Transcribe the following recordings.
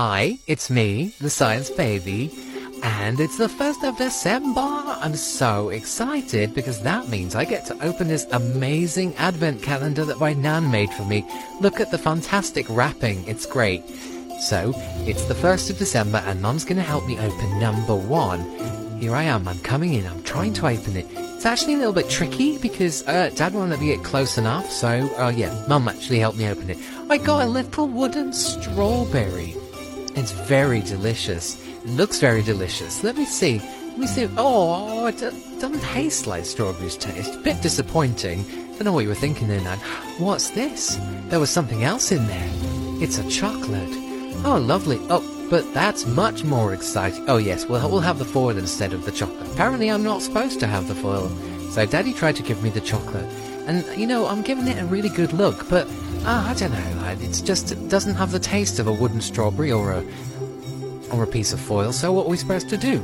Hi, it's me, the Science Baby, and it's the 1st of December. I'm so excited because that means I get to open this amazing advent calendar that my nan made for me. Look at the fantastic wrapping, it's great. So, it's the 1st of December and Mum's gonna help me open number one. Here I am, I'm coming in, I'm trying to open it. It's actually a little bit tricky because uh, Dad won't let me get close enough, so, uh, yeah, Mum actually helped me open it. I got a little wooden strawberry. It's very delicious. It looks very delicious. Let me see. Let me see. Oh, it doesn't taste like strawberries taste. A bit disappointing. I don't know what you were thinking there, Nan. What's this? There was something else in there. It's a chocolate. Oh, lovely. Oh, but that's much more exciting. Oh, yes, we'll, we'll have the foil instead of the chocolate. Apparently, I'm not supposed to have the foil. So, Daddy tried to give me the chocolate. And, you know, I'm giving it a really good look, but I don't know. It's just, it doesn't have the taste of a wooden strawberry or a, or a piece of foil, so what are we supposed to do?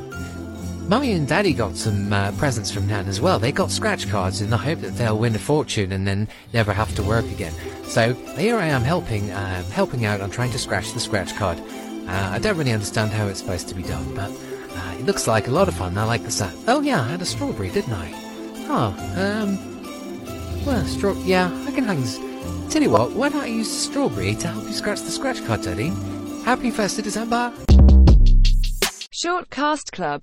Mummy and Daddy got some uh, presents from Nan as well. They got scratch cards in the hope that they'll win a fortune and then never have to work again. So here I am helping, uh, helping out on trying to scratch the scratch card. Uh, I don't really understand how it's supposed to be done, but uh, it looks like a lot of fun. I like the sound. Oh yeah, I had a strawberry, didn't I? Oh, um, well, straw. Yeah, I can hang this. Tell you what, why I use strawberry to help you scratch the scratch card, Daddy? Happy 1st of December! Short Cast Club